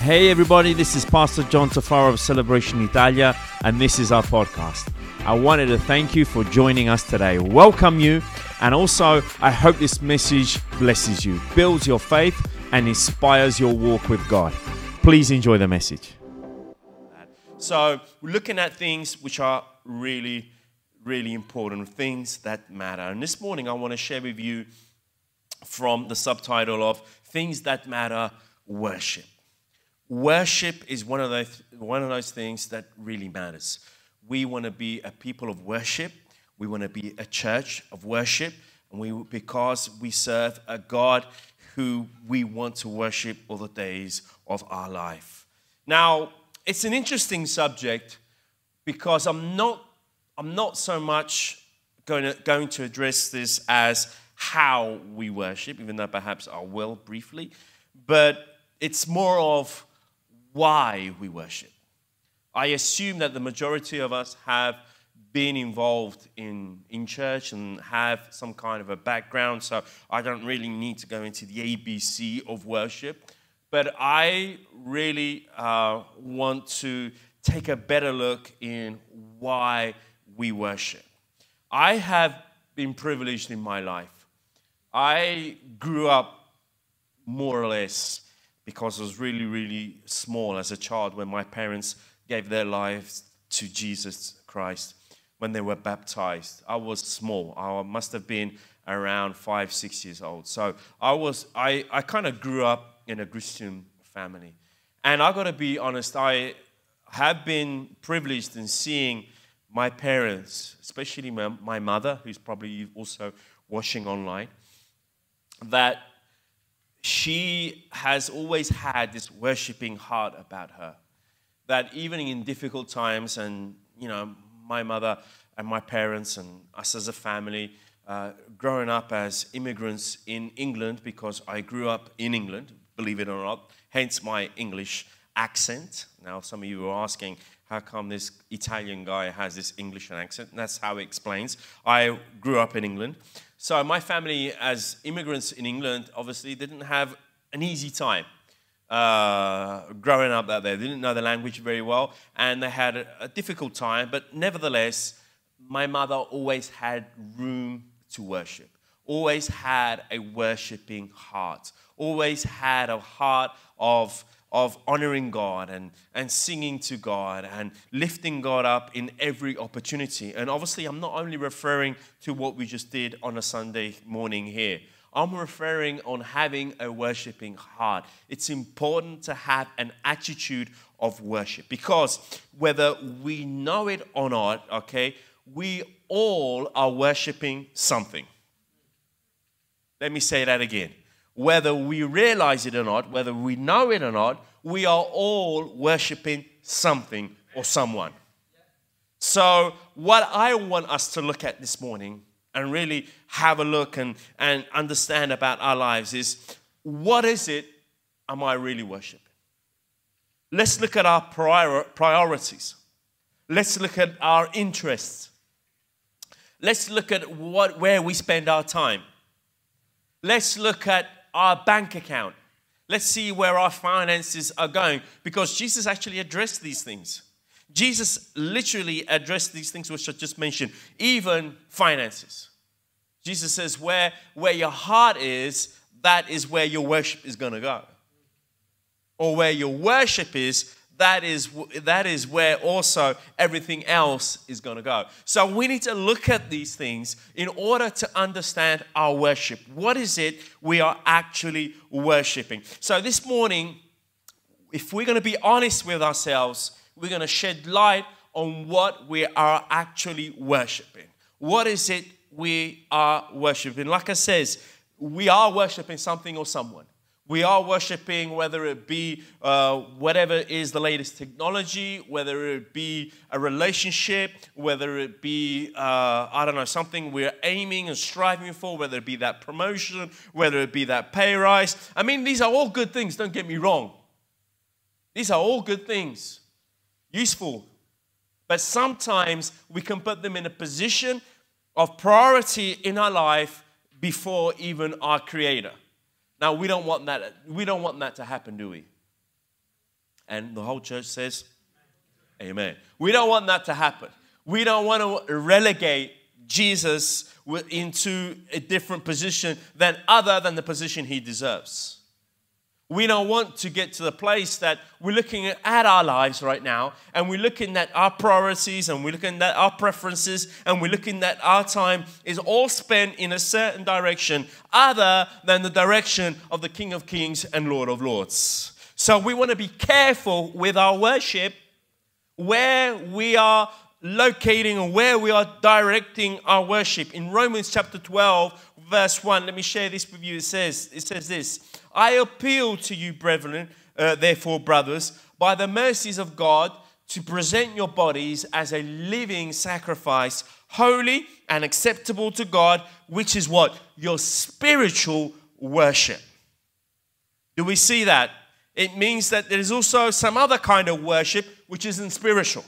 Hey everybody, this is Pastor John Tafaro of Celebration Italia, and this is our podcast. I wanted to thank you for joining us today, welcome you, and also I hope this message blesses you, builds your faith, and inspires your walk with God. Please enjoy the message. So, we're looking at things which are really, really important, things that matter. And this morning, I want to share with you from the subtitle of Things That Matter Worship. Worship is one of those, one of those things that really matters. We want to be a people of worship. We want to be a church of worship, and we because we serve a God who we want to worship all the days of our life. Now, it's an interesting subject because I'm not I'm not so much going to, going to address this as how we worship, even though perhaps I will briefly, but it's more of why we worship. I assume that the majority of us have been involved in, in church and have some kind of a background, so I don't really need to go into the ABC of worship. But I really uh, want to take a better look in why we worship. I have been privileged in my life. I grew up more or less because I was really, really small as a child when my parents gave their lives to Jesus Christ when they were baptized. I was small. I must have been around five, six years old. So I was, I, I kind of grew up in a Christian family. And I got to be honest, I have been privileged in seeing my parents, especially my, my mother, who's probably also watching online, that she has always had this worshiping heart about her. That even in difficult times, and you know, my mother and my parents and us as a family, uh, growing up as immigrants in England, because I grew up in England, believe it or not, hence my English accent. Now, some of you are asking, how come this Italian guy has this English accent? And that's how it explains. I grew up in England. So my family, as immigrants in England, obviously didn't have an easy time uh, growing up out there. They didn't know the language very well, and they had a, a difficult time. But nevertheless, my mother always had room to worship. Always had a worshiping heart. Always had a heart of of honoring God and, and singing to God and lifting God up in every opportunity. And obviously, I'm not only referring to what we just did on a Sunday morning here. I'm referring on having a worshiping heart. It's important to have an attitude of worship because whether we know it or not, okay, we all are worshiping something. Let me say that again whether we realize it or not, whether we know it or not, we are all worshiping something or someone. So, what I want us to look at this morning and really have a look and, and understand about our lives is what is it am I really worshiping? Let's look at our prior, priorities. Let's look at our interests. Let's look at what, where we spend our time. Let's look at our bank account. Let's see where our finances are going because Jesus actually addressed these things. Jesus literally addressed these things which I just mentioned, even finances. Jesus says, where, where your heart is, that is where your worship is going to go. Or where your worship is, that is, that is where also everything else is going to go. So we need to look at these things in order to understand our worship. What is it we are actually worshiping? So this morning, if we're going to be honest with ourselves, we're going to shed light on what we are actually worshiping. What is it we are worshiping? Like I says, we are worshiping something or someone. We are worshiping, whether it be uh, whatever is the latest technology, whether it be a relationship, whether it be, uh, I don't know, something we're aiming and striving for, whether it be that promotion, whether it be that pay rise. I mean, these are all good things, don't get me wrong. These are all good things, useful. But sometimes we can put them in a position of priority in our life before even our Creator. Now we don't want that. We don't want that to happen, do we? And the whole church says, Amen. We don't want that to happen. We don't want to relegate Jesus into a different position than other than the position he deserves. We don't want to get to the place that we're looking at our lives right now and we're looking at our priorities and we're looking at our preferences and we're looking at our time is all spent in a certain direction other than the direction of the King of Kings and Lord of Lords. So we want to be careful with our worship where we are locating and where we are directing our worship. In Romans chapter 12, verse 1, let me share this with you. It says, it says this I appeal to you, brethren, uh, therefore, brothers, by the mercies of God, to present your bodies as a living sacrifice, holy and acceptable to God, which is what? Your spiritual worship. Do we see that? It means that there is also some other kind of worship which isn't spiritual.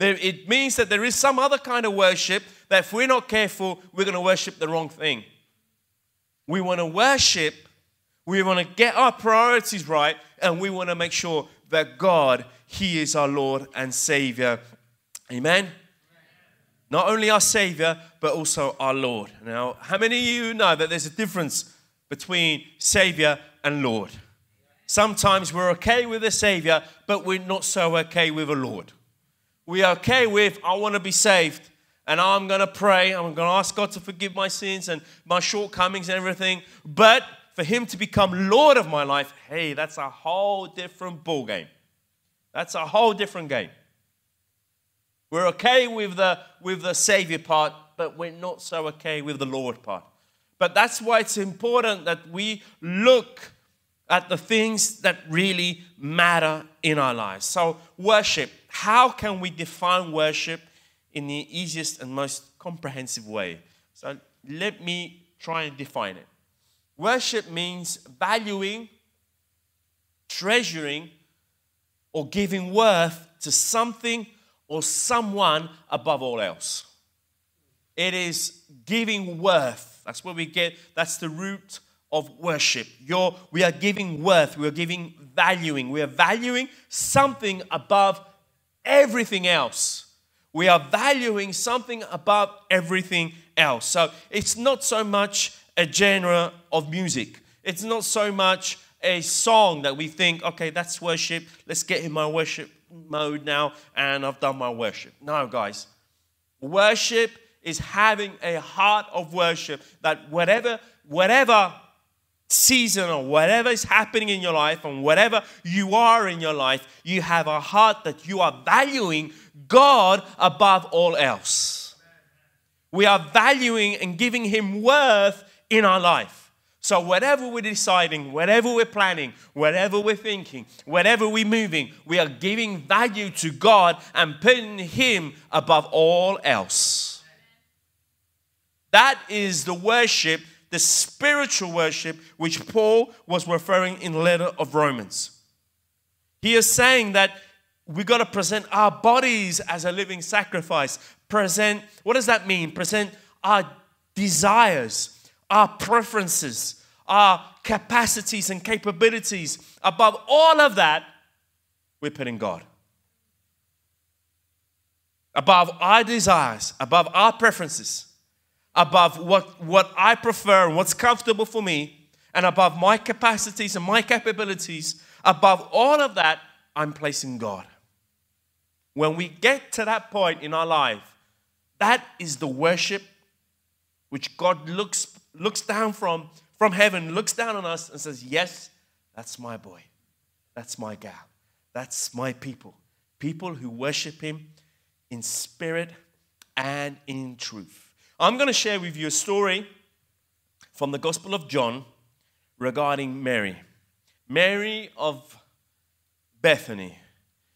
It means that there is some other kind of worship that if we're not careful, we're going to worship the wrong thing. We want to worship, we want to get our priorities right, and we want to make sure that God, He is our Lord and Savior. Amen? Not only our Savior, but also our Lord. Now, how many of you know that there's a difference between Savior and Lord? Sometimes we're okay with a Savior, but we're not so okay with a Lord we are okay with, I want to be saved. And I'm going to pray. I'm going to ask God to forgive my sins and my shortcomings and everything. But for Him to become Lord of my life, hey, that's a whole different ball game. That's a whole different game. We're okay with the, with the Savior part, but we're not so okay with the Lord part. But that's why it's important that we look at the things that really matter in our lives. So, worship. How can we define worship in the easiest and most comprehensive way? So, let me try and define it. Worship means valuing, treasuring, or giving worth to something or someone above all else. It is giving worth. That's where we get, that's the root of worship. You're, we are giving worth, we are giving valuing, we are valuing something above everything else. We are valuing something above everything else. So it's not so much a genre of music, it's not so much a song that we think, okay, that's worship, let's get in my worship mode now, and I've done my worship. No, guys. Worship is having a heart of worship that whatever whatever season or whatever is happening in your life and whatever you are in your life, you have a heart that you are valuing God above all else. We are valuing and giving Him worth in our life. So, whatever we're deciding, whatever we're planning, whatever we're thinking, whatever we're moving, we are giving value to God and putting Him above all else. That is the worship the spiritual worship which Paul was referring in the letter of Romans. He is saying that we got to present our bodies as a living sacrifice. Present, what does that mean? Present our desires, our preferences, our capacities and capabilities. Above all of that, we're putting God. Above our desires, above our preferences, above what, what I prefer and what's comfortable for me, and above my capacities and my capabilities, above all of that, I'm placing God. When we get to that point in our life, that is the worship which God looks, looks down from, from heaven, looks down on us and says, Yes, that's my boy. That's my gal. That's my people. People who worship Him in spirit and in truth. I'm going to share with you a story from the Gospel of John regarding Mary. Mary of Bethany.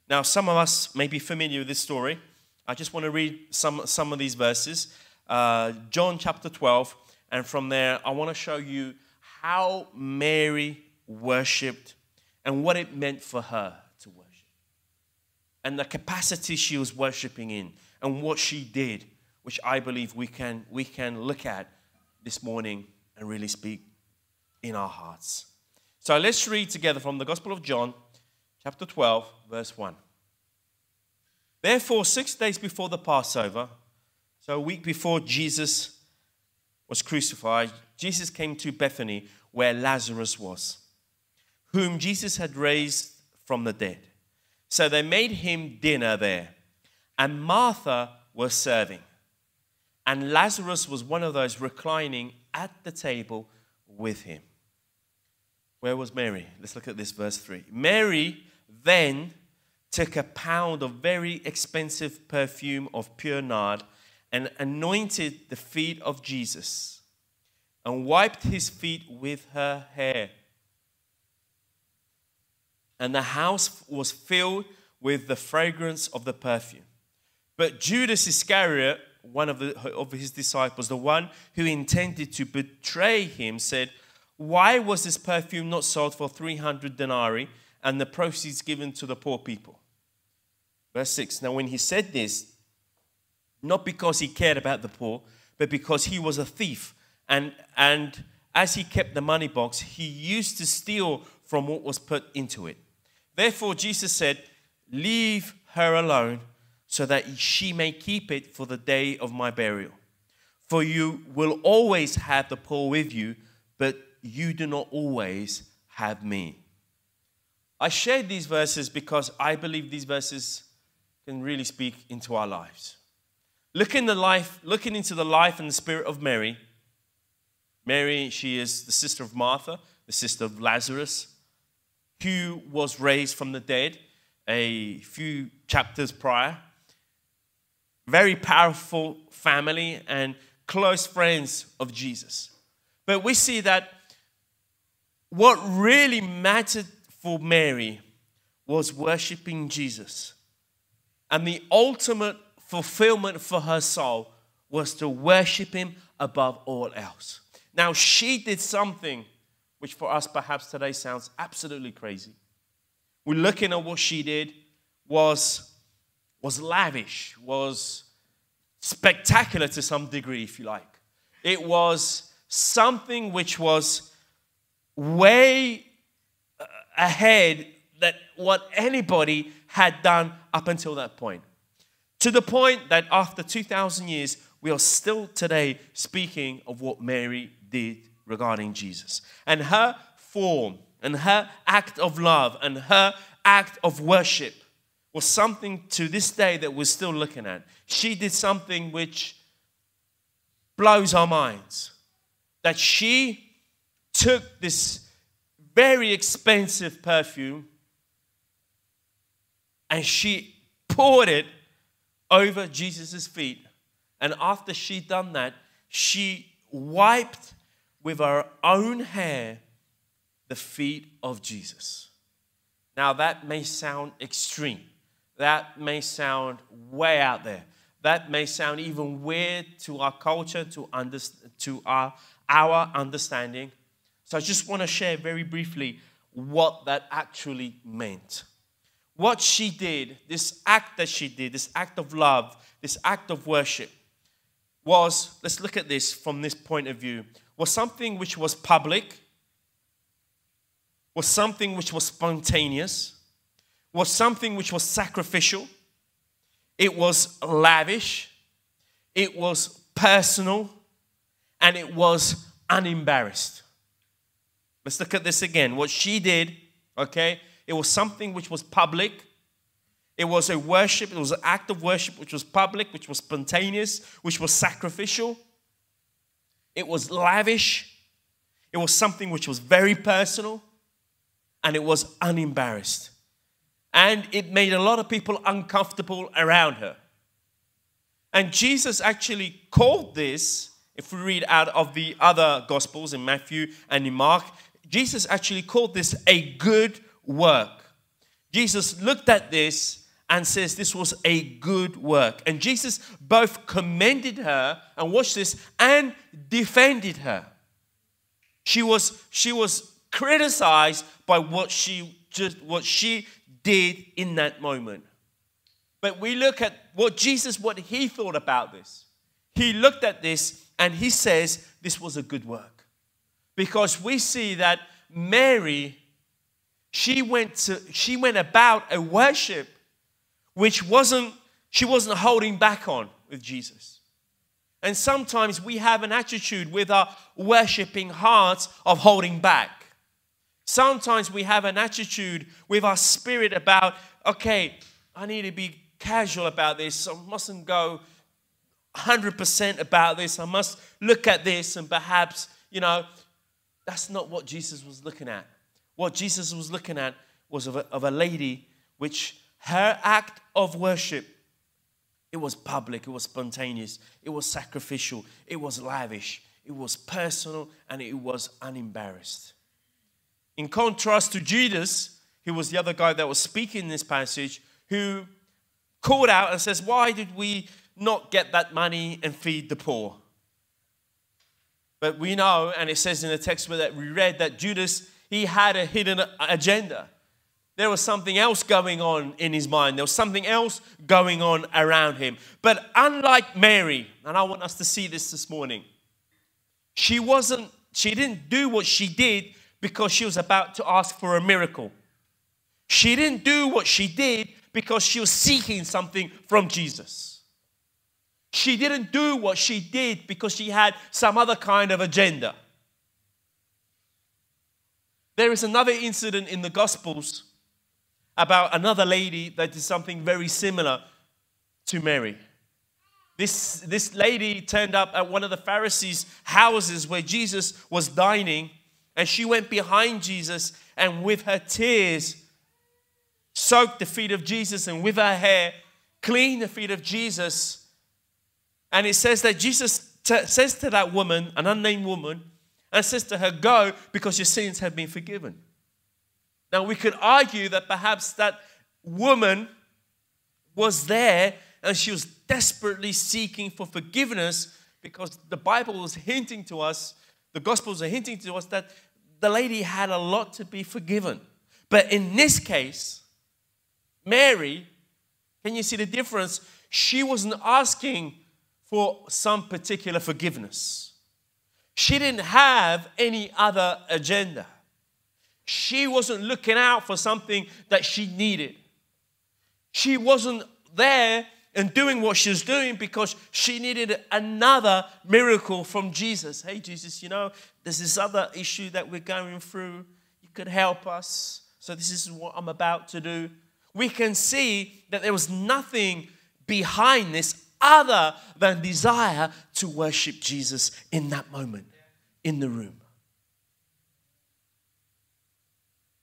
Now, some of us may be familiar with this story. I just want to read some, some of these verses. Uh, John chapter 12, and from there, I want to show you how Mary worshiped and what it meant for her to worship, and the capacity she was worshiping in, and what she did which I believe we can, we can look at this morning and really speak in our hearts. So let's read together from the Gospel of John, chapter 12, verse 1. Therefore, six days before the Passover, so a week before Jesus was crucified, Jesus came to Bethany where Lazarus was, whom Jesus had raised from the dead. So they made him dinner there, and Martha was serving. And Lazarus was one of those reclining at the table with him. Where was Mary? Let's look at this, verse 3. Mary then took a pound of very expensive perfume of pure nard and anointed the feet of Jesus and wiped his feet with her hair. And the house was filled with the fragrance of the perfume. But Judas Iscariot, one of, the, of his disciples, the one who intended to betray him, said, Why was this perfume not sold for 300 denarii and the proceeds given to the poor people? Verse 6 Now, when he said this, not because he cared about the poor, but because he was a thief. And, and as he kept the money box, he used to steal from what was put into it. Therefore, Jesus said, Leave her alone so that she may keep it for the day of my burial. For you will always have the poor with you, but you do not always have me. I shared these verses because I believe these verses can really speak into our lives. Looking, the life, looking into the life and the spirit of Mary, Mary, she is the sister of Martha, the sister of Lazarus, who was raised from the dead a few chapters prior. Very powerful family and close friends of Jesus. But we see that what really mattered for Mary was worshiping Jesus. And the ultimate fulfillment for her soul was to worship him above all else. Now, she did something which for us perhaps today sounds absolutely crazy. We're looking at what she did was, was lavish, was spectacular to some degree, if you like. It was something which was way uh, ahead that what anybody had done up until that point. To the point that after 2,000 years, we are still today speaking of what Mary did regarding Jesus. And her form and her act of love and her act of worship was something to this day that we're still looking at. She did something which blows our minds. That she took this very expensive perfume and she poured it over Jesus' feet. And after she'd done that, she wiped with her own hair the feet of Jesus. Now, that may sound extreme. That may sound way out there. That may sound even weird to our culture, to, under, to our, our understanding. So, I just want to share very briefly what that actually meant what she did, this act that she did, this act of love, this act of worship, was, let's look at this from this point of view, was something which was public, was something which was spontaneous, was something which was sacrificial, it was lavish, it was personal, and it was unembarrassed. Let's look at this again. What she did, okay, it was something which was public. It was a worship, it was an act of worship which was public, which was spontaneous, which was sacrificial. It was lavish. It was something which was very personal. And it was unembarrassed. And it made a lot of people uncomfortable around her. And Jesus actually called this, if we read out of the other Gospels in Matthew and in Mark, Jesus actually called this a good work. Jesus looked at this and says this was a good work. And Jesus both commended her, and watch this, and defended her. She was, she was criticized by what she just what she did in that moment. But we look at what Jesus, what he thought about this. He looked at this and he says this was a good work. Because we see that Mary she went to she went about a worship which wasn't she wasn't holding back on with Jesus. And sometimes we have an attitude with our worshiping hearts of holding back. Sometimes we have an attitude with our spirit about, okay, I need to be casual about this. I mustn't go 100% about this. I must look at this and perhaps, you know, that's not what Jesus was looking at. What Jesus was looking at was of a, of a lady which her act of worship it was public, it was spontaneous, it was sacrificial, it was lavish, it was personal, and it was unembarrassed. In contrast to Judas, who was the other guy that was speaking in this passage, who called out and says, Why did we not get that money and feed the poor? But we know, and it says in the text that we read, that Judas, he had a hidden agenda. There was something else going on in his mind. There was something else going on around him. But unlike Mary, and I want us to see this this morning, she wasn't, she didn't do what she did because she was about to ask for a miracle. She didn't do what she did because she was seeking something from Jesus. She didn't do what she did because she had some other kind of agenda. There is another incident in the Gospels about another lady that did something very similar to Mary. This, this lady turned up at one of the Pharisees' houses where Jesus was dining, and she went behind Jesus and with her tears soaked the feet of Jesus and with her hair cleaned the feet of Jesus. And it says that Jesus t- says to that woman, an unnamed woman, and says to her, Go because your sins have been forgiven. Now, we could argue that perhaps that woman was there and she was desperately seeking for forgiveness because the Bible was hinting to us, the Gospels are hinting to us that the lady had a lot to be forgiven. But in this case, Mary, can you see the difference? She wasn't asking for some particular forgiveness. She didn't have any other agenda. She wasn't looking out for something that she needed. She wasn't there and doing what she was doing because she needed another miracle from Jesus. Hey, Jesus, you know, there's this other issue that we're going through. You could help us. So, this is what I'm about to do. We can see that there was nothing behind this other than desire to worship Jesus in that moment in the room.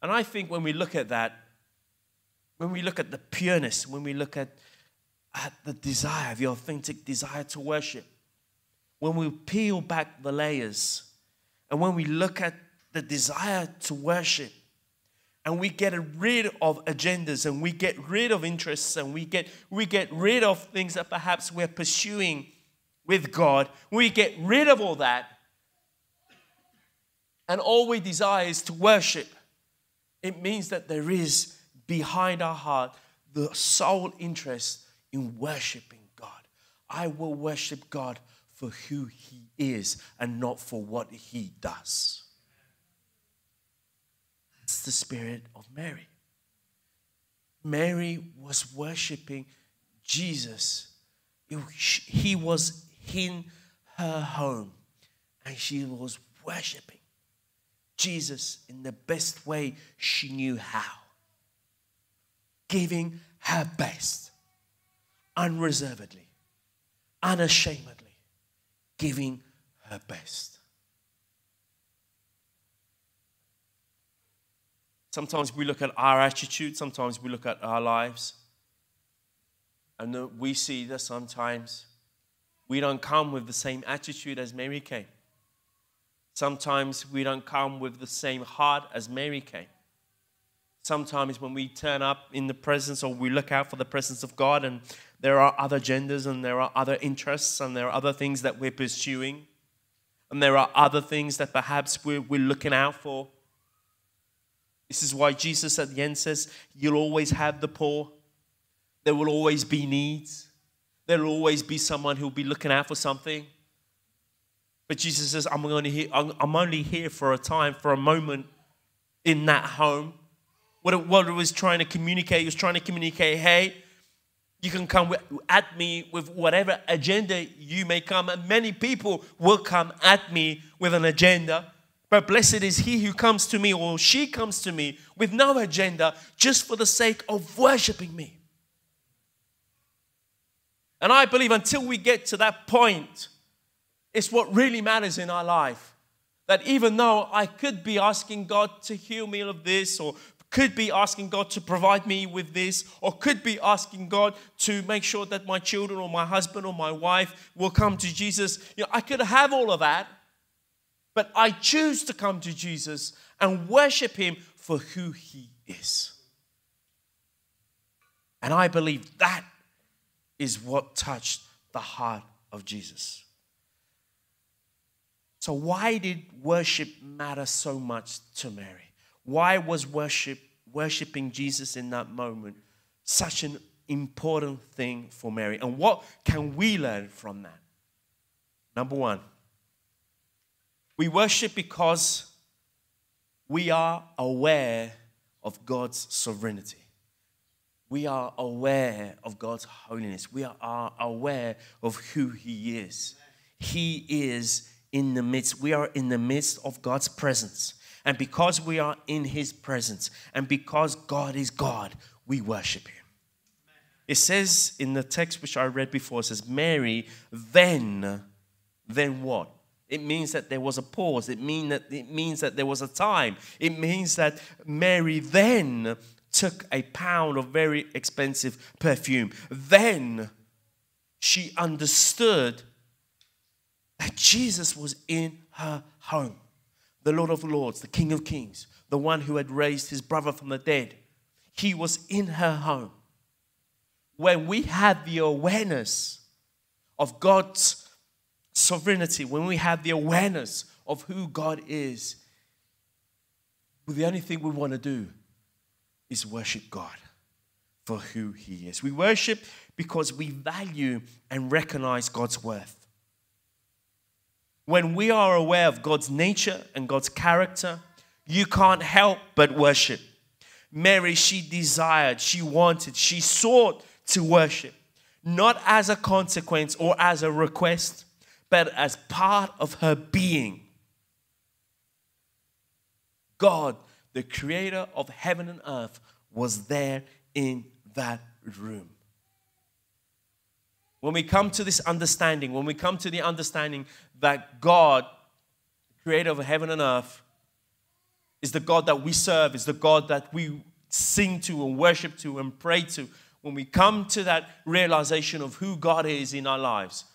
And I think when we look at that, when we look at the pureness, when we look at, at the desire, the authentic desire to worship, when we peel back the layers, and when we look at the desire to worship, and we get rid of agendas and we get rid of interests and we get we get rid of things that perhaps we're pursuing with God we get rid of all that and all we desire is to worship it means that there is behind our heart the sole interest in worshiping God. I will worship God for who He is and not for what He does. The spirit of Mary. Mary was worshiping Jesus. He was in her home and she was worshiping. Jesus in the best way she knew how. Giving her best, unreservedly, unashamedly, giving her best. Sometimes we look at our attitude, sometimes we look at our lives, and we see that sometimes we don't come with the same attitude as Mary came. Sometimes we don't come with the same heart as Mary came. Sometimes when we turn up in the presence or we look out for the presence of God and there are other genders and there are other interests and there are other things that we're pursuing and there are other things that perhaps we're, we're looking out for. This is why Jesus at the end says, You'll always have the poor. There will always be needs. There will always be someone who'll be looking out for something. But Jesus says, I'm only here, I'm only here for a time, for a moment in that home. What it, what it was trying to communicate, it was trying to communicate, hey, you can come at me with whatever agenda you may come, and many people will come at me with an agenda. But blessed is he who comes to me or she comes to me with no agenda just for the sake of worshiping me. And I believe until we get to that point, it's what really matters in our life. That even though I could be asking God to heal me of this, or could be asking God to provide me with this, or could be asking God to make sure that my children or my husband or my wife will come to Jesus. You know, I could have all of that, but I choose to come to Jesus and worship Him for who He is. And I believe that is what touched the heart of Jesus. So, why did worship matter so much to Mary? Why was worship, worshiping Jesus in that moment, such an important thing for Mary? And what can we learn from that? Number one, we worship because we are aware of God's sovereignty. We are aware of God's holiness. We are aware of who He is. He is in the midst. We are in the midst of God's presence. And because we are in His presence and because God is God, we worship Him. It says in the text which I read before, it says, Mary, then, then what? It means that there was a pause. It, mean that, it means that there was a time. It means that Mary then took a pound of very expensive perfume. Then she understood that Jesus was in her home. The Lord of Lords, the King of Kings, the one who had raised his brother from the dead. He was in her home. When we have the awareness of God's sovereignty, when we have the awareness of who God is, the only thing we want to do is worship God for who He is. We worship because we value and recognize God's worth. When we are aware of God's nature and God's character, you can't help but worship. Mary, she desired, she wanted, she sought to worship, not as a consequence or as a request, but as part of her being. God, the creator of heaven and earth, was there in that room. When we come to this understanding, when we come to the understanding that God, creator of heaven and earth, is the God that we serve, is the God that we sing to and worship to and pray to, when we come to that realization of who God is in our lives,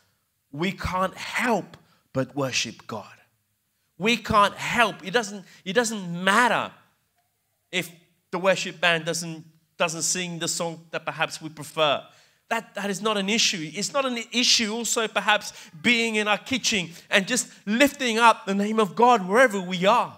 we can't help but worship God. We can't help. It doesn't, it doesn't matter if the worship band doesn't, doesn't sing the song that perhaps we prefer. That, that is not an issue. It's not an issue also perhaps being in our kitchen and just lifting up the name of God wherever we are.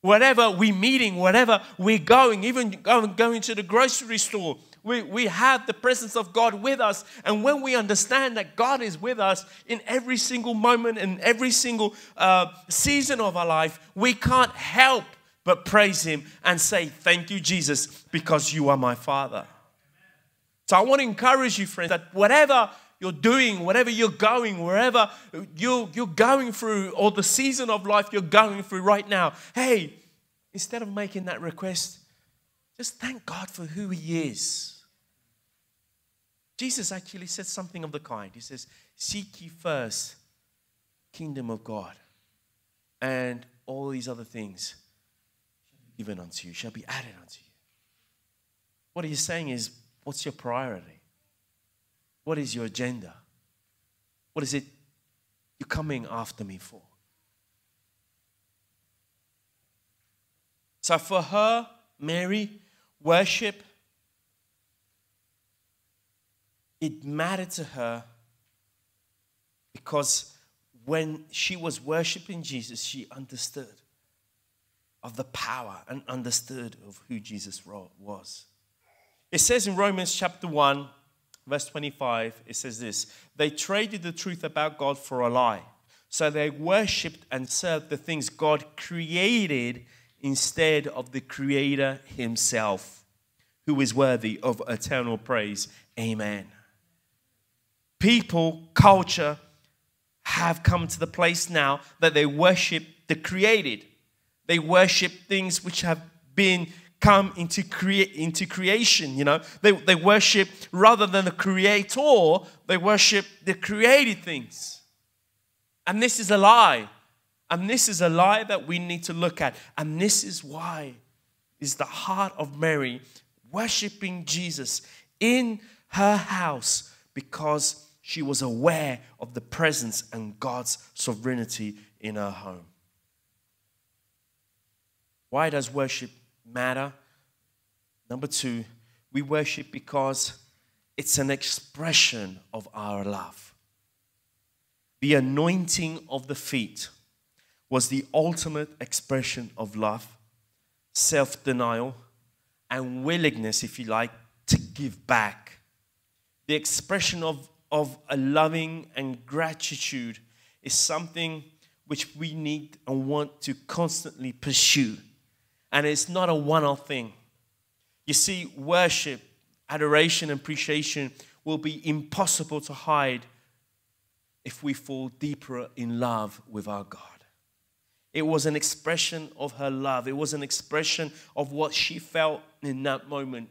Wherever we're meeting, wherever we're going, even going, going to the grocery store, we, we have the presence of God with us. And when we understand that God is with us in every single moment and every single uh, season of our life, we can't help but praise Him and say, Thank you, Jesus, because you are my Father. So I want to encourage you, friends, that whatever you're doing, whatever you're going, wherever you're, you're going through, or the season of life you're going through right now, hey, instead of making that request, just thank God for who He is. Jesus actually said something of the kind. He says, Seek ye first kingdom of God, and all these other things given unto you, shall be added unto you. What he's saying is, what's your priority? What is your agenda? What is it you're coming after me for? So for her, Mary, worship, it mattered to her because when she was worshiping Jesus, she understood of the power and understood of who Jesus was. It says in Romans chapter 1, verse 25, it says this They traded the truth about God for a lie. So they worshiped and served the things God created instead of the Creator Himself, who is worthy of eternal praise. Amen. People, culture have come to the place now that they worship the created. They worship things which have been come into, crea- into creation, you know. They, they worship, rather than the creator, they worship the created things. And this is a lie. And this is a lie that we need to look at. And this is why is the heart of Mary worshiping Jesus in her house because she was aware of the presence and God's sovereignty in her home. Why does worship matter? Number two, we worship because it's an expression of our love. The anointing of the feet was the ultimate expression of love, self denial, and willingness, if you like, to give back. The expression of, of a loving and gratitude is something which we need and want to constantly pursue. And it's not a one off thing. You see, worship, adoration, and appreciation will be impossible to hide if we fall deeper in love with our God. It was an expression of her love. It was an expression of what she felt in that moment.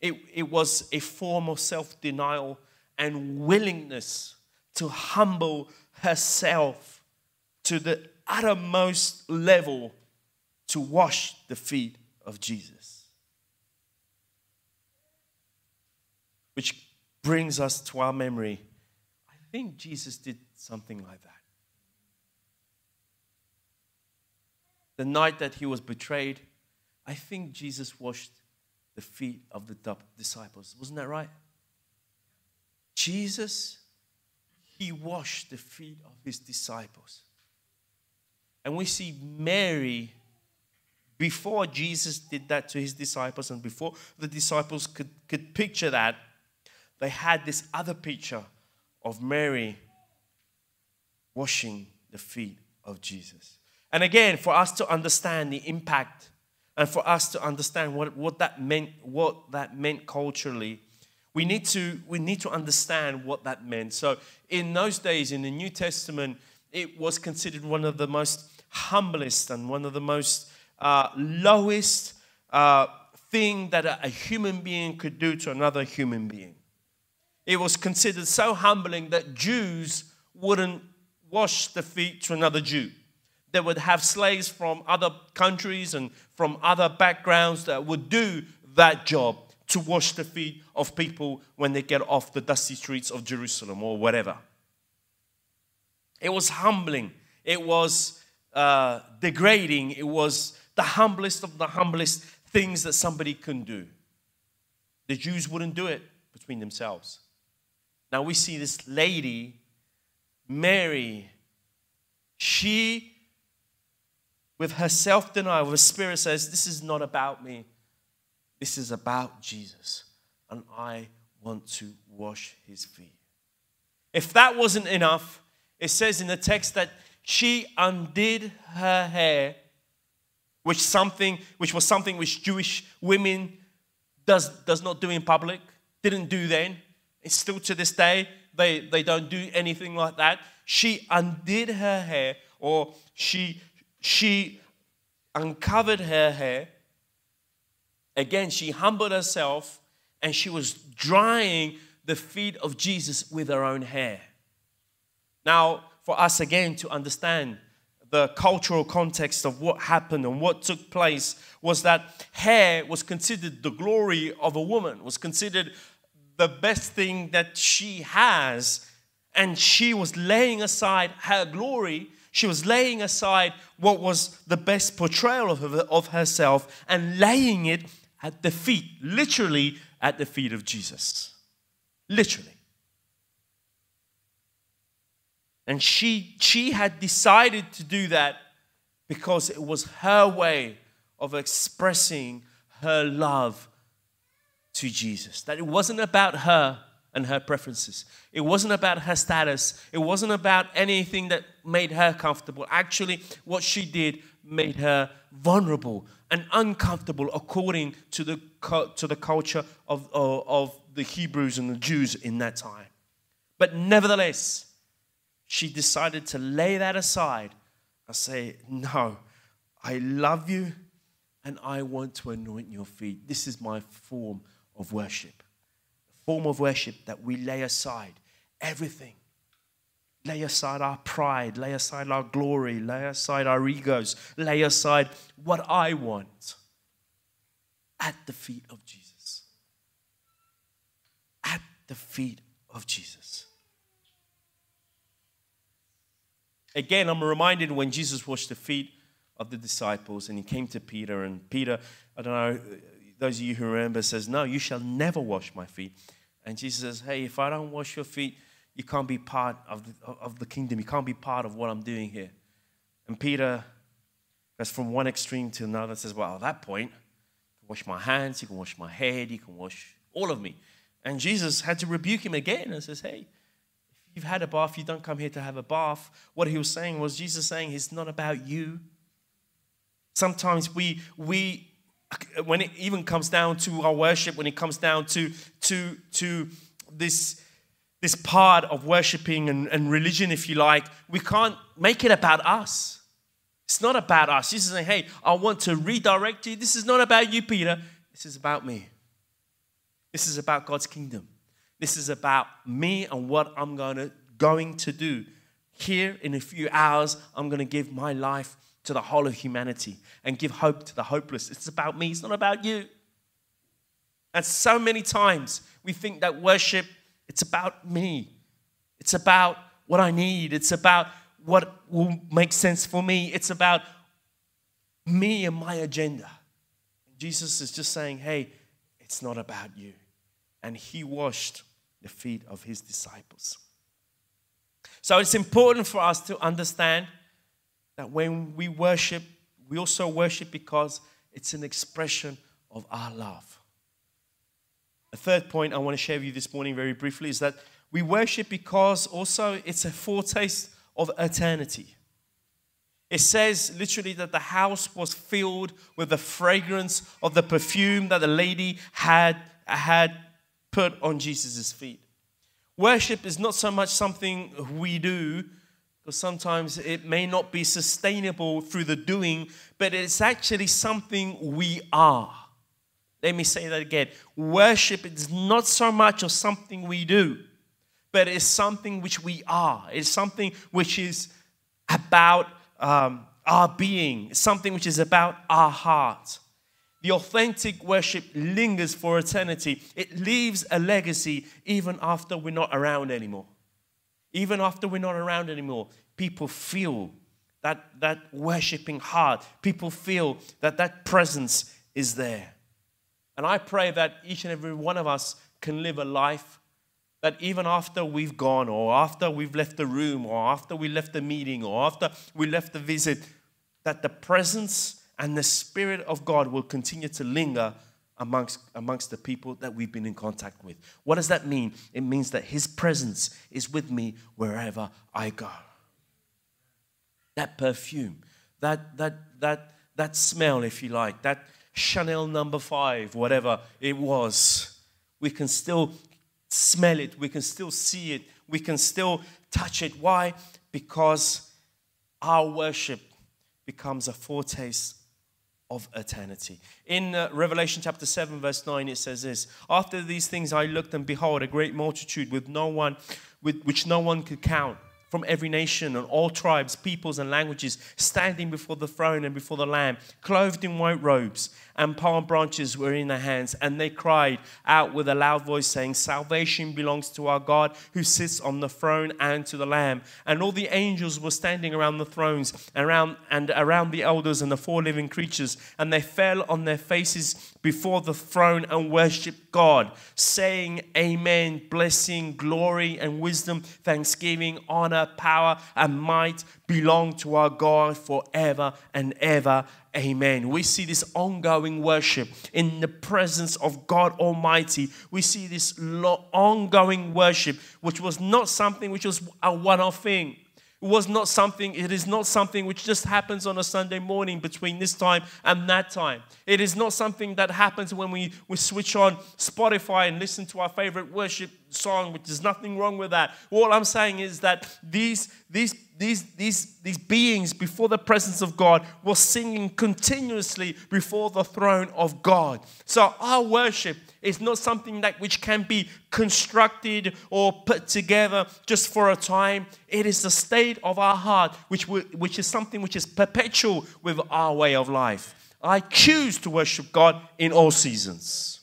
It, it was a form of self denial and willingness to humble herself to the uttermost level to wash the feet of Jesus. Which brings us to our memory. I think Jesus did something like that. The night that he was betrayed, I think Jesus washed the feet of the disciples. Wasn't that right? Jesus, he washed the feet of his disciples. And we see Mary, before Jesus did that to his disciples, and before the disciples could, could picture that, they had this other picture of Mary washing the feet of Jesus. And again, for us to understand the impact and for us to understand what, what that meant, what that meant culturally, we need to we need to understand what that meant. So in those days in the New Testament, it was considered one of the most humblest and one of the most uh, lowest uh, thing that a, a human being could do to another human being. It was considered so humbling that Jews wouldn't wash the feet to another Jew they would have slaves from other countries and from other backgrounds that would do that job to wash the feet of people when they get off the dusty streets of Jerusalem or whatever. It was humbling. It was uh, degrading. It was the humblest of the humblest things that somebody can do. The Jews wouldn't do it between themselves. Now we see this lady, Mary, she with her self denial, with spirit says, This is not about me. This is about Jesus. And I want to wash his feet. If that wasn't enough, it says in the text that she undid her hair, which something which was something which Jewish women does, does not do in public, didn't do then. It's still to this day, they, they don't do anything like that. She undid her hair, or she she uncovered her hair. Again, she humbled herself and she was drying the feet of Jesus with her own hair. Now, for us again to understand the cultural context of what happened and what took place was that hair was considered the glory of a woman, was considered the best thing that she has. And she was laying aside her glory she was laying aside what was the best portrayal of, her, of herself and laying it at the feet, literally at the feet of Jesus. Literally. And she, she had decided to do that because it was her way of expressing her love to Jesus. That it wasn't about her, and her preferences. It wasn't about her status. It wasn't about anything that made her comfortable. Actually, what she did made her vulnerable and uncomfortable according to the, to the culture of, of, of the Hebrews and the Jews in that time. But nevertheless, she decided to lay that aside and say, No, I love you and I want to anoint your feet. This is my form of worship. Form of worship that we lay aside everything. Lay aside our pride, lay aside our glory, lay aside our egos, lay aside what I want at the feet of Jesus. At the feet of Jesus. Again, I'm reminded when Jesus washed the feet of the disciples and he came to Peter, and Peter, I don't know, those of you who remember, says, No, you shall never wash my feet. And Jesus says, Hey, if I don't wash your feet, you can't be part of the, of the kingdom. You can't be part of what I'm doing here. And Peter goes from one extreme to another and says, Well, at that point, you can wash my hands, you can wash my head, you can wash all of me. And Jesus had to rebuke him again and says, Hey, if you've had a bath, you don't come here to have a bath. What he was saying was Jesus saying, It's not about you. Sometimes we, we when it even comes down to our worship, when it comes down to, to, to this, this part of worshiping and, and religion, if you like, we can't make it about us. It's not about us. Jesus is saying, hey, I want to redirect you. This is not about you, Peter. This is about me. This is about God's kingdom. This is about me and what I'm to, going to do. Here in a few hours, I'm going to give my life to the whole of humanity and give hope to the hopeless. It's about me, it's not about you. And so many times we think that worship, it's about me. It's about what I need. It's about what will make sense for me. It's about me and my agenda. Jesus is just saying, hey, it's not about you. And he washed the feet of his disciples. So it's important for us to understand that when we worship, we also worship because it's an expression of our love. A third point I want to share with you this morning, very briefly, is that we worship because also it's a foretaste of eternity. It says literally that the house was filled with the fragrance of the perfume that the lady had, had put on Jesus' feet. Worship is not so much something we do, sometimes it may not be sustainable through the doing, but it's actually something we are. Let me say that again. Worship is not so much of something we do, but it's something which we are. It's something which is about um, our being, it's something which is about our heart. The authentic worship lingers for eternity. It leaves a legacy even after we're not around anymore. Even after we're not around anymore, people feel that, that worshiping heart. People feel that that presence is there. And I pray that each and every one of us can live a life that even after we've gone, or after we've left the room, or after we left the meeting, or after we left the visit, that the presence and the Spirit of God will continue to linger amongst, amongst the people that we've been in contact with. What does that mean? It means that His presence is with me wherever I go. That perfume, that, that, that, that smell, if you like, that Chanel number five, whatever it was, we can still smell it, we can still see it, we can still touch it. Why? Because our worship becomes a foretaste of eternity. In uh, Revelation chapter 7, verse 9, it says this After these things I looked, and behold, a great multitude with no one, with which no one could count from every nation and all tribes, peoples, and languages, standing before the throne and before the Lamb, clothed in white robes, and palm branches were in their hands. And they cried out with a loud voice, saying, Salvation belongs to our God who sits on the throne and to the Lamb. And all the angels were standing around the thrones and around, and around the elders and the four living creatures. And they fell on their faces before the throne and worshiped God, saying, Amen. Blessing, glory, and wisdom, thanksgiving, honor, power, and might belong to our God forever and ever. Amen. We see this ongoing worship in the presence of God Almighty. We see this ongoing worship, which was not something which was a one off thing, It was not something, it is not something which just happens on a Sunday morning between this time and that time. It is not something that happens when we, we switch on Spotify and listen to our favorite worship song, which is nothing wrong with that. All I'm saying is that these, these, these, these, these beings before the presence of God were singing continuously before the throne of God. So our worship is not something that which can be constructed or put together just for a time. It is the state of our heart, which, which is something which is perpetual with our way of life. I choose to worship God in all seasons.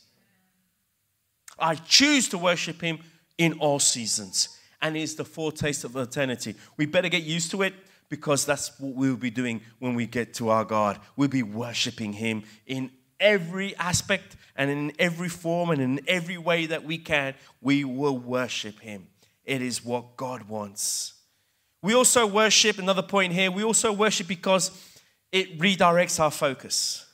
I choose to worship Him in all seasons. And it's the foretaste of eternity. We better get used to it because that's what we'll be doing when we get to our God. We'll be worshiping Him in every aspect and in every form and in every way that we can. We will worship Him. It is what God wants. We also worship, another point here, we also worship because it redirects our focus.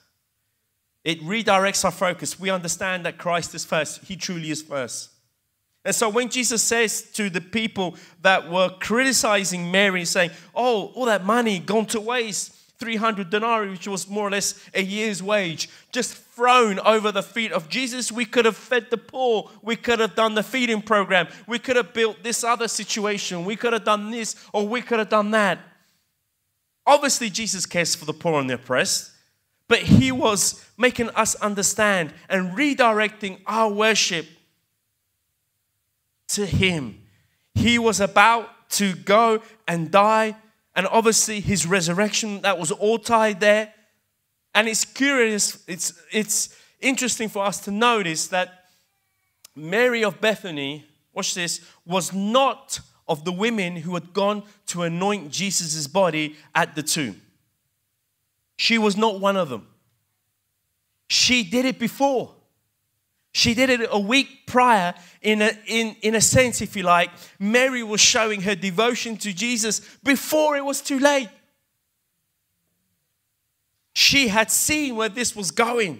It redirects our focus. We understand that Christ is first, He truly is first. And so when Jesus says to the people that were criticizing Mary, saying, Oh, all that money gone to waste, 300 denarii, which was more or less a year's wage, just thrown over the feet of Jesus. We could have fed the poor. We could have done the feeding program. We could have built this other situation. We could have done this or we could have done that. Obviously, Jesus cares for the poor and the oppressed, but he was making us understand and redirecting our worship to him. He was about to go and die, and obviously, his resurrection, that was all tied there. And it's curious, it's, it's interesting for us to notice that Mary of Bethany, watch this, was not of the women who had gone to anoint Jesus' body at the tomb. She was not one of them. She did it before. She did it a week prior, in a, in, in a sense, if you like. Mary was showing her devotion to Jesus before it was too late. She had seen where this was going.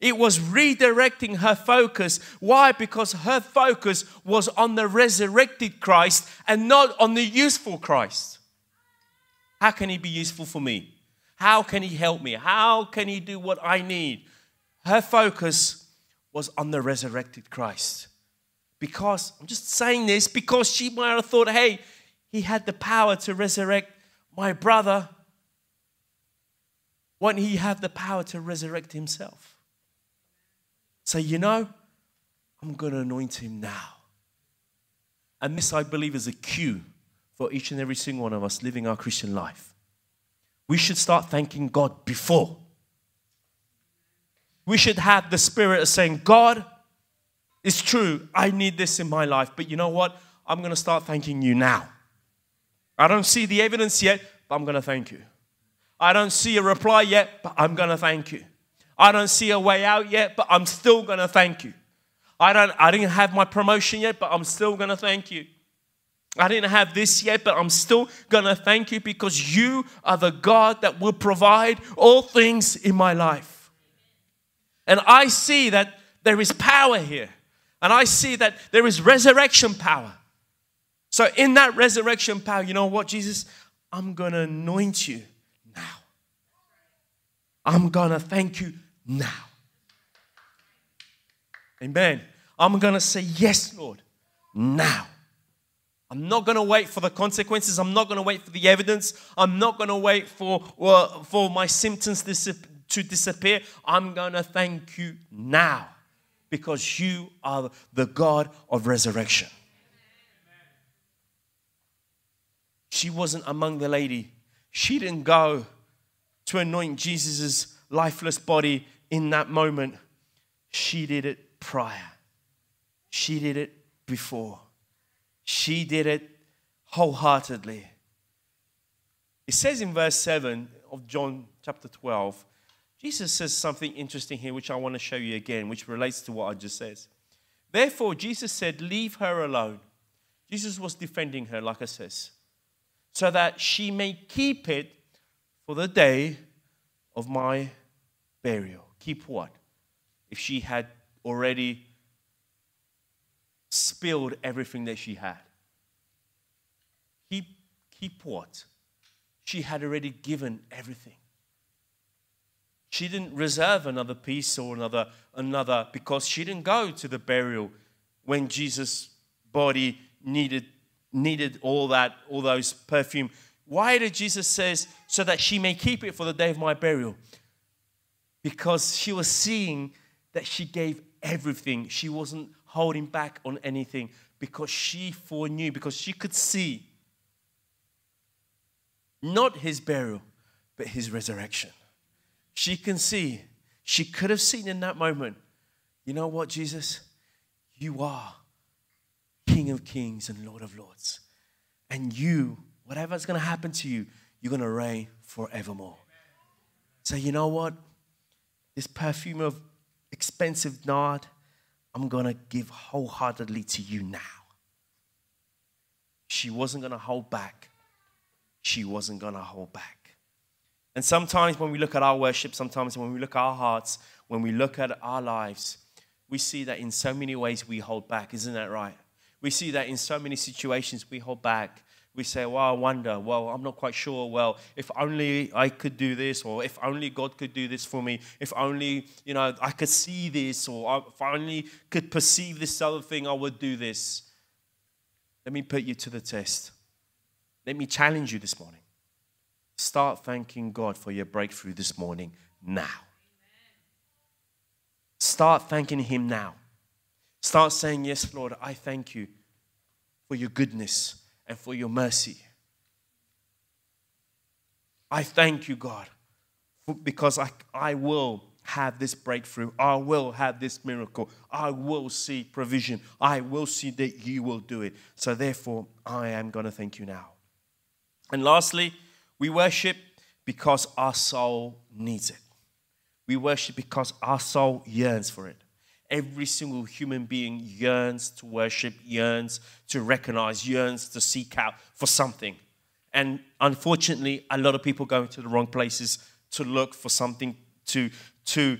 It was redirecting her focus. Why? Because her focus was on the resurrected Christ and not on the useful Christ. How can he be useful for me? How can he help me? How can he do what I need? Her focus was on the resurrected Christ. Because, I'm just saying this because she might have thought, hey, he had the power to resurrect my brother. Won't he have the power to resurrect himself? Say, you know, I'm going to anoint him now. And this, I believe, is a cue for each and every single one of us living our Christian life. We should start thanking God before. We should have the spirit of saying, God, it's true, I need this in my life, but you know what? I'm going to start thanking you now. I don't see the evidence yet, but I'm going to thank you. I don't see a reply yet, but I'm going to thank you. I don't see a way out yet, but I'm still going to thank you. I, don't, I didn't have my promotion yet, but I'm still going to thank you. I didn't have this yet, but I'm still going to thank you because you are the God that will provide all things in my life. And I see that there is power here. And I see that there is resurrection power. So, in that resurrection power, you know what, Jesus? I'm going to anoint you now. I'm going to thank you now. Amen. I'm going to say, Yes, Lord, now. I'm not going to wait for the consequences. I'm not going to wait for the evidence. I'm not going to wait for, uh, for my symptoms to disappear. I'm going to thank you now because you are the God of resurrection. She wasn't among the lady. She didn't go to anoint Jesus' lifeless body in that moment. She did it prior, she did it before, she did it wholeheartedly. It says in verse 7 of John chapter 12, Jesus says something interesting here, which I want to show you again, which relates to what I just said. Therefore, Jesus said, Leave her alone. Jesus was defending her, like I says, so that she may keep it for the day of my burial. Keep what? If she had already spilled everything that she had. Keep, what? she had already given everything. She didn't reserve another piece or another another because she didn't go to the burial when Jesus' body needed needed all that all those perfume. Why did Jesus says so that she may keep it for the day of my burial? Because she was seeing that she gave everything. She wasn't holding back on anything because she foreknew because she could see not his burial but his resurrection she can see, she could have seen in that moment, you know what, Jesus? You are King of Kings and Lord of Lords. And you, whatever's going to happen to you, you're going to reign forevermore. So, you know what? This perfume of expensive nard, I'm going to give wholeheartedly to you now. She wasn't going to hold back. She wasn't going to hold back. And sometimes when we look at our worship, sometimes when we look at our hearts, when we look at our lives, we see that in so many ways we hold back. Isn't that right? We see that in so many situations we hold back. We say, well, I wonder, well, I'm not quite sure. Well, if only I could do this, or if only God could do this for me, if only, you know, I could see this, or if I only could perceive this other thing, I would do this. Let me put you to the test. Let me challenge you this morning. Start thanking God for your breakthrough this morning now. Start thanking Him now. Start saying, Yes, Lord, I thank you for your goodness and for your mercy. I thank you, God, because I, I will have this breakthrough. I will have this miracle. I will see provision. I will see that you will do it. So, therefore, I am going to thank you now. And lastly, we worship because our soul needs it. We worship because our soul yearns for it. Every single human being yearns to worship, yearns to recognize, yearns to seek out for something. And unfortunately, a lot of people go into the wrong places to look for something to, to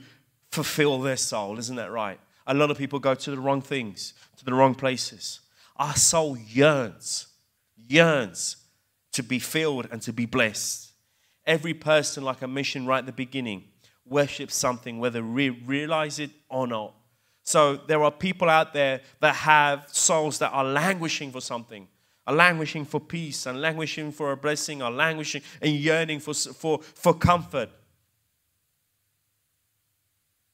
fulfill their soul. Isn't that right? A lot of people go to the wrong things, to the wrong places. Our soul yearns, yearns to be filled and to be blessed. Every person, like I mentioned right at the beginning, worships something, whether we realize it or not. So there are people out there that have souls that are languishing for something, are languishing for peace, and languishing for a blessing, are languishing and yearning for, for, for comfort.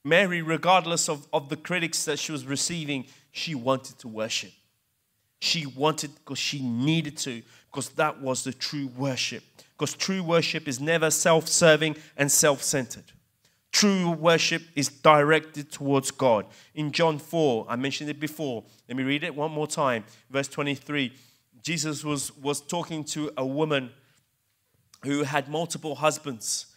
Mary, regardless of, of the critics that she was receiving, she wanted to worship. She wanted because she needed to because that was the true worship. Because true worship is never self serving and self centered. True worship is directed towards God. In John 4, I mentioned it before. Let me read it one more time. Verse 23. Jesus was, was talking to a woman who had multiple husbands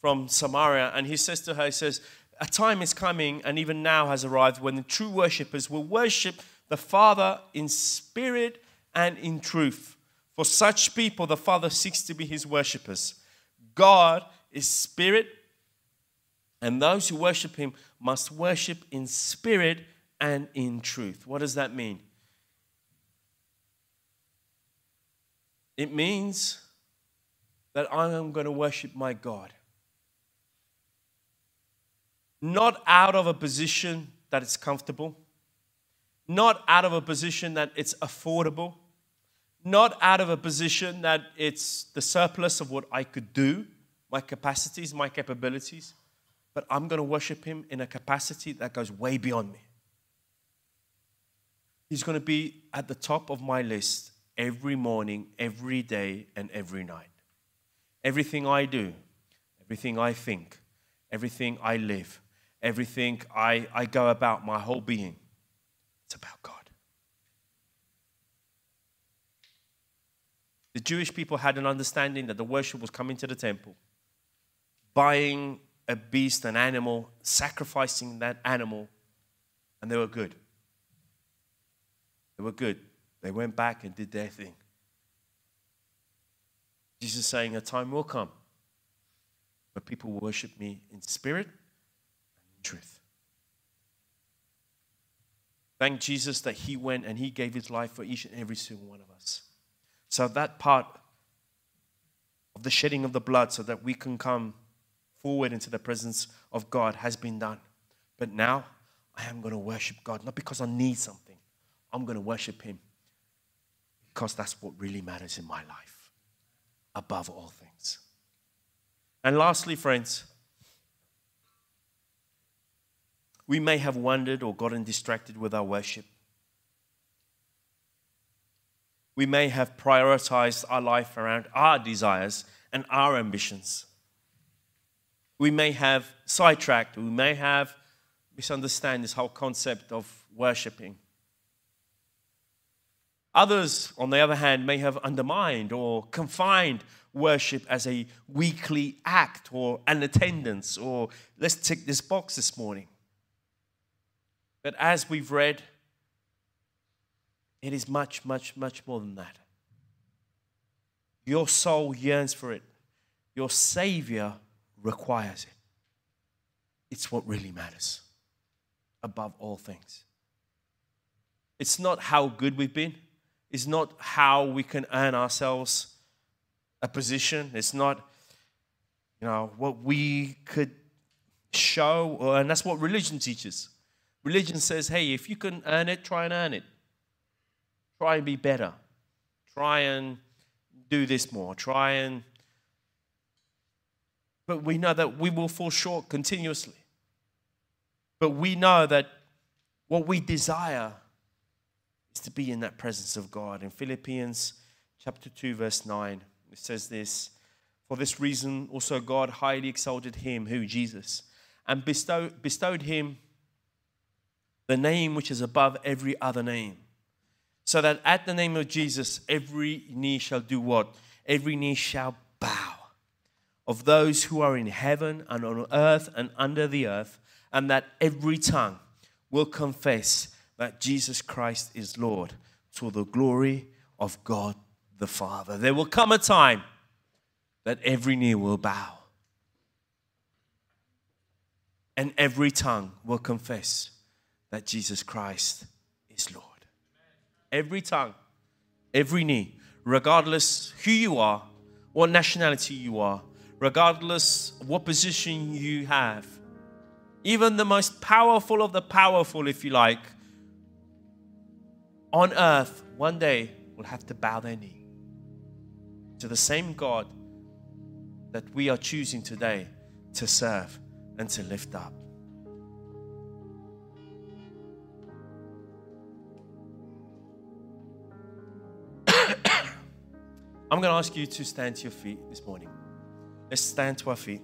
from Samaria, and he says to her, He says, A time is coming, and even now has arrived, when the true worshippers will worship the Father in spirit and in truth. For such people, the Father seeks to be his worshippers. God is spirit, and those who worship him must worship in spirit and in truth. What does that mean? It means that I am going to worship my God. Not out of a position that it's comfortable, not out of a position that it's affordable not out of a position that it's the surplus of what I could do, my capacities, my capabilities, but I'm going to worship Him in a capacity that goes way beyond me. He's going to be at the top of my list every morning, every day, and every night. Everything I do, everything I think, everything I live, everything I, I go about, my whole being, it's about God. The Jewish people had an understanding that the worship was coming to the temple, buying a beast, an animal, sacrificing that animal, and they were good. They were good. They went back and did their thing. Jesus is saying, A time will come where people will worship me in spirit and in truth. Thank Jesus that He went and He gave His life for each and every single one of us. So that part of the shedding of the blood so that we can come forward into the presence of God has been done. But now I am going to worship God, not because I need something. I'm going to worship Him because that's what really matters in my life above all things. And lastly, friends, we may have wondered or gotten distracted with our worship. We may have prioritized our life around our desires and our ambitions. We may have sidetracked, we may have misunderstood this whole concept of worshiping. Others, on the other hand, may have undermined or confined worship as a weekly act or an attendance or let's tick this box this morning. But as we've read, it is much, much, much more than that. Your soul yearns for it, your Savior requires it. It's what really matters above all things. It's not how good we've been, it's not how we can earn ourselves a position, it's not you know what we could show, and that's what religion teaches. Religion says, hey, if you can earn it, try and earn it. Try and be better. Try and do this more. Try and. But we know that we will fall short continuously. But we know that what we desire is to be in that presence of God. In Philippians chapter 2, verse 9, it says this For this reason, also God highly exalted him, who? Jesus, and bestowed, bestowed him the name which is above every other name. So that at the name of Jesus, every knee shall do what? Every knee shall bow of those who are in heaven and on earth and under the earth, and that every tongue will confess that Jesus Christ is Lord to the glory of God the Father. There will come a time that every knee will bow and every tongue will confess that Jesus Christ is Lord. Every tongue, every knee, regardless who you are, what nationality you are, regardless of what position you have, even the most powerful of the powerful, if you like, on earth, one day will have to bow their knee to the same God that we are choosing today to serve and to lift up. I'm going to ask you to stand to your feet this morning. Let's stand to our feet.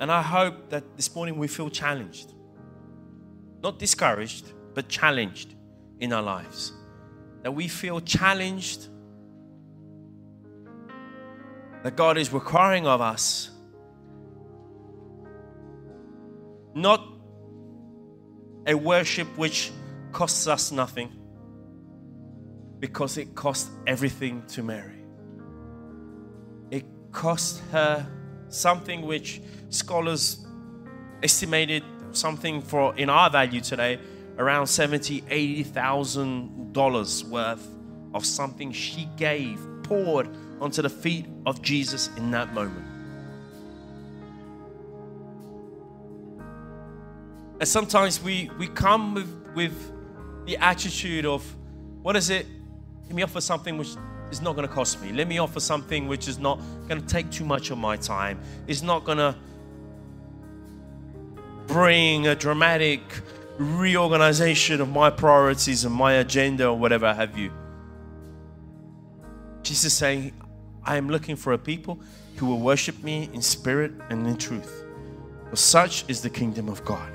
And I hope that this morning we feel challenged. Not discouraged, but challenged in our lives. That we feel challenged. That God is requiring of us not a worship which costs us nothing because it cost everything to Mary. It cost her something which scholars estimated something for in our value today around 70 80,000 dollars worth of something she gave poured onto the feet of Jesus in that moment. And sometimes we we come with with the attitude of, what is it? Let me offer something which is not going to cost me. Let me offer something which is not going to take too much of my time. It's not going to bring a dramatic reorganization of my priorities and my agenda or whatever have you. Jesus is saying, I am looking for a people who will worship me in spirit and in truth. For such is the kingdom of God.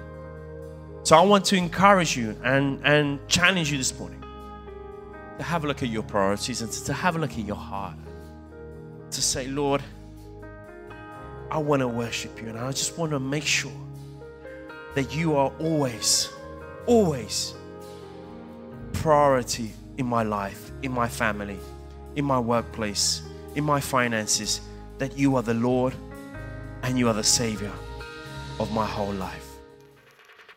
So I want to encourage you and, and challenge you this morning to have a look at your priorities and to, have a look at your heart. To say, Lord, I want to worship you and I just want to make sure that you are always, always priority in my life, in my family, in my workplace, in my finances, that you are the Lord and you are the Savior of my whole life.